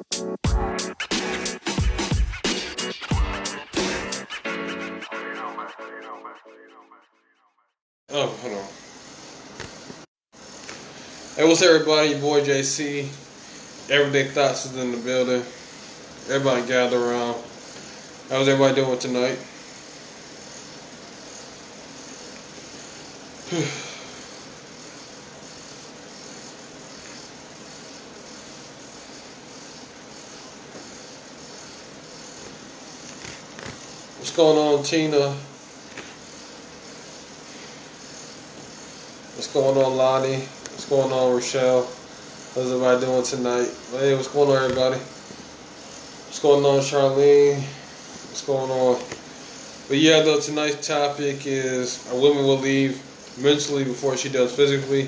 Oh, hold on. Hey, what's everybody? Your boy JC. Everyday Thoughts is in the building. Everybody gather around. How's everybody doing tonight? going on, Tina? What's going on, Lonnie? What's going on, Rochelle? How's everybody doing tonight? Hey, what's going on, everybody? What's going on, Charlene? What's going on? But yeah, though, tonight's topic is a woman will leave mentally before she does physically.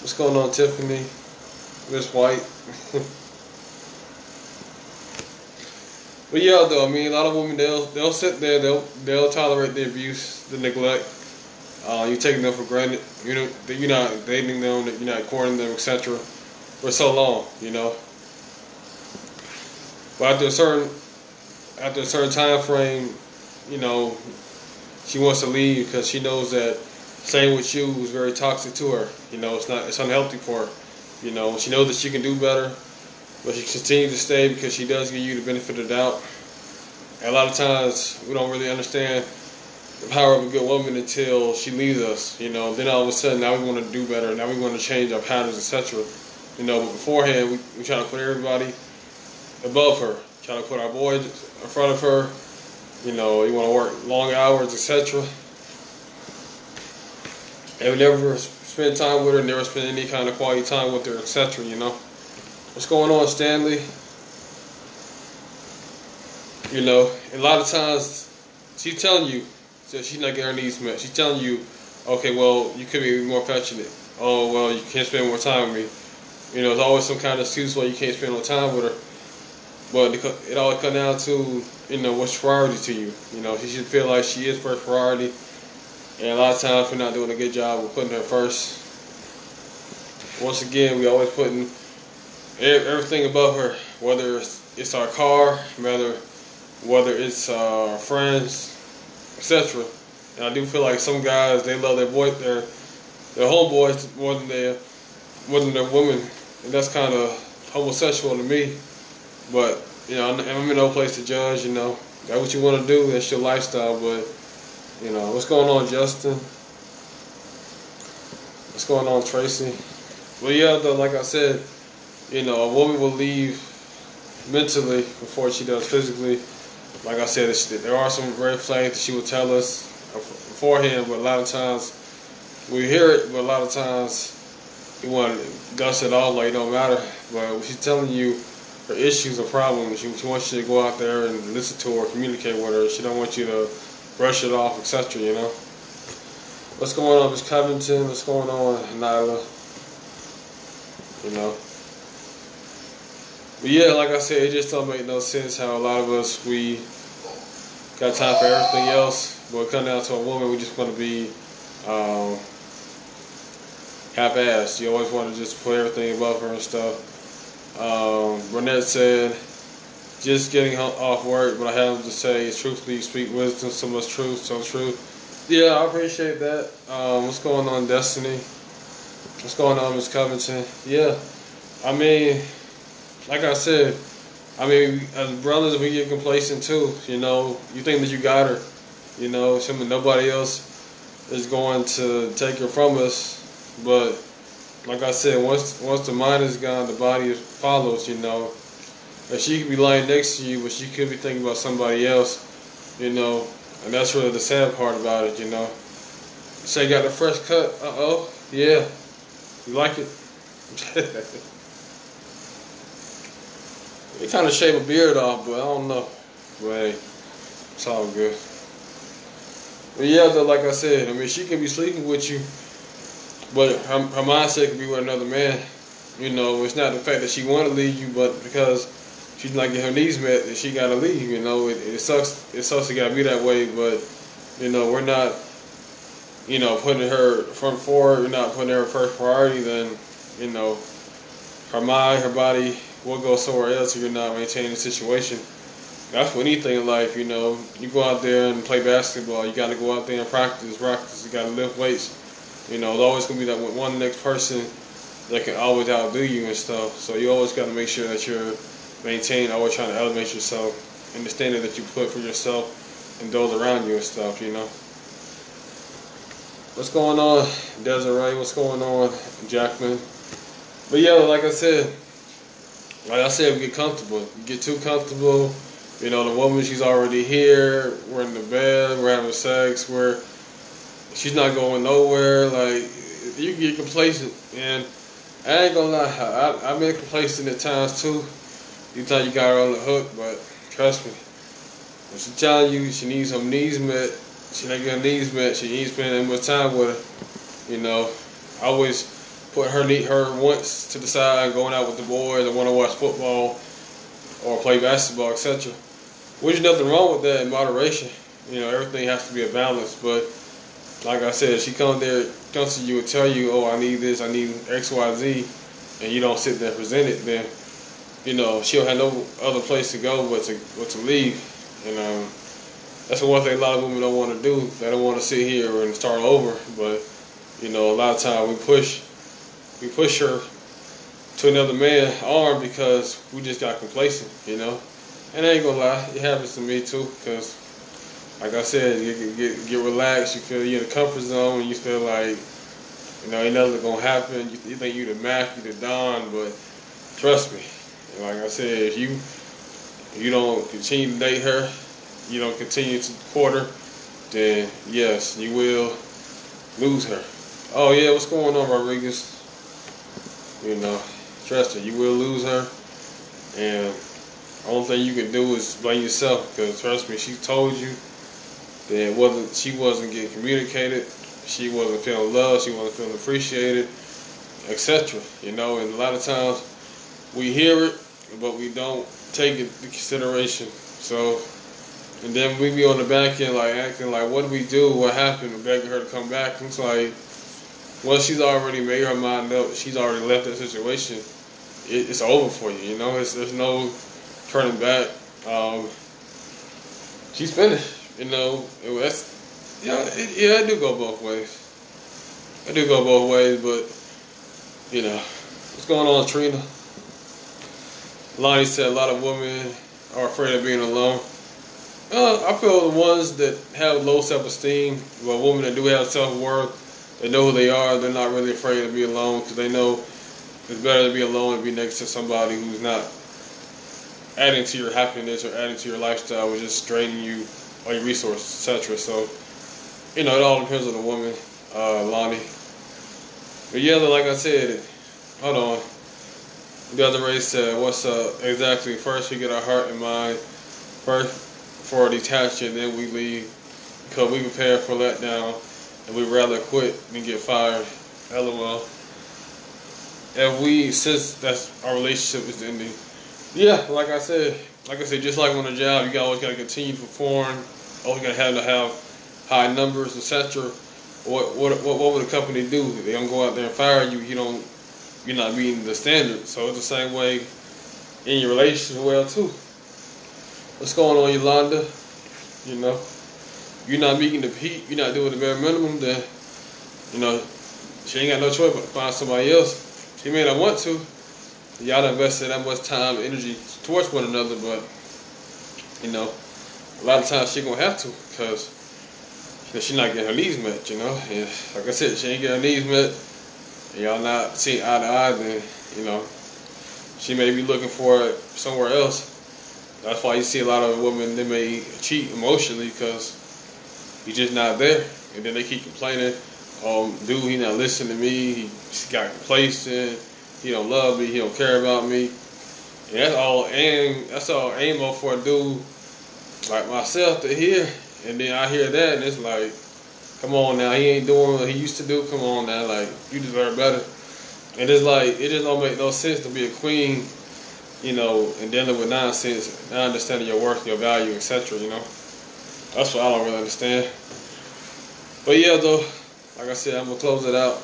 What's going on, Tiffany? Miss White. but yeah, though, I mean, a lot of women they'll they'll sit there, they'll they'll tolerate the abuse, the neglect uh, you're taking them for granted. You know that you're not dating them, that you're not courting them, etc. For so long, you know. But after a certain after a certain time frame, you know, she wants to leave because she knows that staying with you is very toxic to her. You know, it's not it's unhealthy for her. You know, she knows that she can do better, but she continues to stay because she does give you the benefit of the doubt. And a lot of times we don't really understand the power of a good woman until she leaves us. You know, then all of a sudden now we want to do better. Now we want to change our patterns, etc. You know, but beforehand we, we try to put everybody above her. Try to put our boys in front of her. You know, you want to work long hours, etc. And we never spend time with her, never spend any kind of quality time with her, etc. You know, what's going on, Stanley? You know, a lot of times she's telling you she's not getting her needs met. She's telling you, okay, well, you could be more affectionate. Oh, well, you can't spend more time with me. You know, there's always some kind of excuse why you can't spend more time with her. But it all comes down to, you know, what's priority to you. You know, she should feel like she is first priority. And a lot of times we're not doing a good job of putting her first. Once again, we always putting everything above her, whether it's our car, whether whether it's our friends, etc. And I do feel like some guys they love their boy their their homeboys more than their more than their women, and that's kind of homosexual to me. But you know, I'm in no place to judge. You know, that's what you want to do. That's your lifestyle. But you know, what's going on, Justin? What's going on, Tracy? Well, yeah, though, like I said, you know, a woman will leave mentally before she does physically like I said, there are some red flags that she will tell us beforehand, but a lot of times we hear it, but a lot of times you want to dust it off like it don't matter. But she's telling you her issues or problems, she, she wants you to go out there and listen to her, communicate with her. She don't want you to brush it off, etc. You know. What's going on, Miss Covington? What's going on, Nyla? You know. But yeah, like I said, it just don't make no sense how a lot of us we got time for everything else, but come down to a woman, we just want to be um, half-assed. You always want to just put everything above her and stuff. Um, Burnett said, just getting off work, but I have to say, it's truthfully speak wisdom, so much truth, so true. Yeah, I appreciate that. Um, what's going on, Destiny? What's going on, Miss Covington? Yeah, I mean like I said, I mean, as brothers, we get complacent too. You know, you think that you got her. You know, something nobody else is going to take her from us. But like I said, once once the mind is gone, the body follows. You know, and she could be lying next to you, but she could be thinking about somebody else. You know, and that's really the sad part about it. You know, say you got the fresh cut. Uh oh, yeah, you like it. They kind of shave a beard off, but I don't know. But hey, it's all good. But yeah, though, like I said, I mean, she could be sleeping with you, but her, her mindset could be with another man. You know, it's not the fact that she want to leave you, but because she's not getting her needs met, that she got to leave. You know, it, it sucks. It sucks to gotta be that way, but you know, we're not. You know, putting her front forward, we're not putting her first priority. Then, you know, her mind, her body, will go somewhere else if you're not maintaining the situation. That's with anything in life, you know. You go out there and play basketball, you got to go out there and practice, practice. You got to lift weights. You know, there's always to be that one next person that can always outdo you and stuff. So you always got to make sure that you're maintaining, always trying to elevate yourself and the standard that you put for yourself and those around you and stuff, you know. What's going on, Desiree? What's going on, Jackman? But yeah, like I said, like I said, we get comfortable. You get too comfortable. You know, the woman, she's already here. We're in the bed. We're having sex. We're she's not going nowhere. Like you get complacent, and I ain't gonna lie, I, I've been complacent at times too. You thought you got her on the hook, but trust me, when she telling you she needs her needs met, she not getting needs met. She needs spending much time with her. You know, I always put her her once to the side, going out with the boys. I want to watch football or play basketball, etc. Which is nothing wrong with that in moderation. You know, everything has to be a balance. But like I said, she comes there, comes to you and tell you, "Oh, I need this, I need X, Y, Z," and you don't sit there and present it, then you know she'll have no other place to go but to but to leave. And um, that's the one thing a lot of women don't want to do. They don't want to sit here and start over. But you know, a lot of times we push, we push her to another man arm because we just got complacent. You know, and I ain't gonna lie, it happens to me too. Cause like I said, you get get, relaxed. You feel you're in the comfort zone, you feel like you know ain't nothing gonna happen. You, you think you the Mac, you the Don, but trust me. Like I said, if you you don't continue to date her, you don't continue to court her, then yes, you will lose her. Oh yeah, what's going on, Rodriguez? You know, trust her. you will lose her, and the only thing you can do is blame yourself. Because trust me, she told you that wasn't she wasn't getting communicated, she wasn't feeling loved, she wasn't feeling appreciated, etc. You know, and a lot of times we hear it, but we don't take it into consideration. So and then we be on the back end like acting like, what do we do? What happened? Begging her to come back. It's like, well, she's already made her mind up. She's already left that situation. It, it's over for you. You know, it's, there's no turning back. Um, she's finished. You know, it, that's yeah, it, yeah. I do go both ways. I do go both ways, but you know, what's going on, Trina? Lonnie said a lot of women are afraid of being alone. Uh, I feel the ones that have low self-esteem, well, women that do have self-worth, they know who they are. They're not really afraid to be alone because they know it's better to be alone and be next to somebody who's not adding to your happiness or adding to your lifestyle, or just draining you all your resources, etc. So, you know, it all depends on the woman, uh, Lonnie. But yeah, like I said, hold on. The race said, "What's up?" Exactly. First, we get our heart and mind. First, for detaching, then we leave because we prepare for letdown and we'd rather quit than get fired. LOL. If we, since that's our relationship is ending, yeah, like I said, like I said, just like on a job, you always got to continue to perform. Always got to have to have high numbers, etc. What what what what would a company do? They don't go out there and fire you. You don't. You're not meeting the standard. So it's the same way in your relationship well too. What's going on, Yolanda? You know, you're not meeting the peak, you're not doing the bare minimum, then, you know, she ain't got no choice but to find somebody else. She may not want to. Y'all invested that much time, energy towards one another, but, you know, a lot of times she gonna have to, because you know, she's not getting her needs met, you know. And like I said, she ain't getting her needs met, and y'all not seeing eye to eye, then, you know, she may be looking for it somewhere else that's why you see a lot of women they may cheat emotionally because he's just not there, and then they keep complaining. Um, dude, he not listening to me. He got complacent. He don't love me. He don't care about me. And that's all aim. That's all aim for a dude like myself to hear. And then I hear that, and it's like, come on now, he ain't doing what he used to do. Come on now, like you deserve better. And it's like it just don't make no sense to be a queen you know, and dealing with nonsense, not understanding your worth, your value, etc. You know, that's what I don't really understand. But yeah, though, like I said, I'm gonna close it out.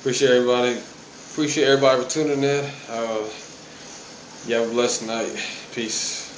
Appreciate everybody. Appreciate everybody for tuning in. Uh, You have a blessed night. Peace.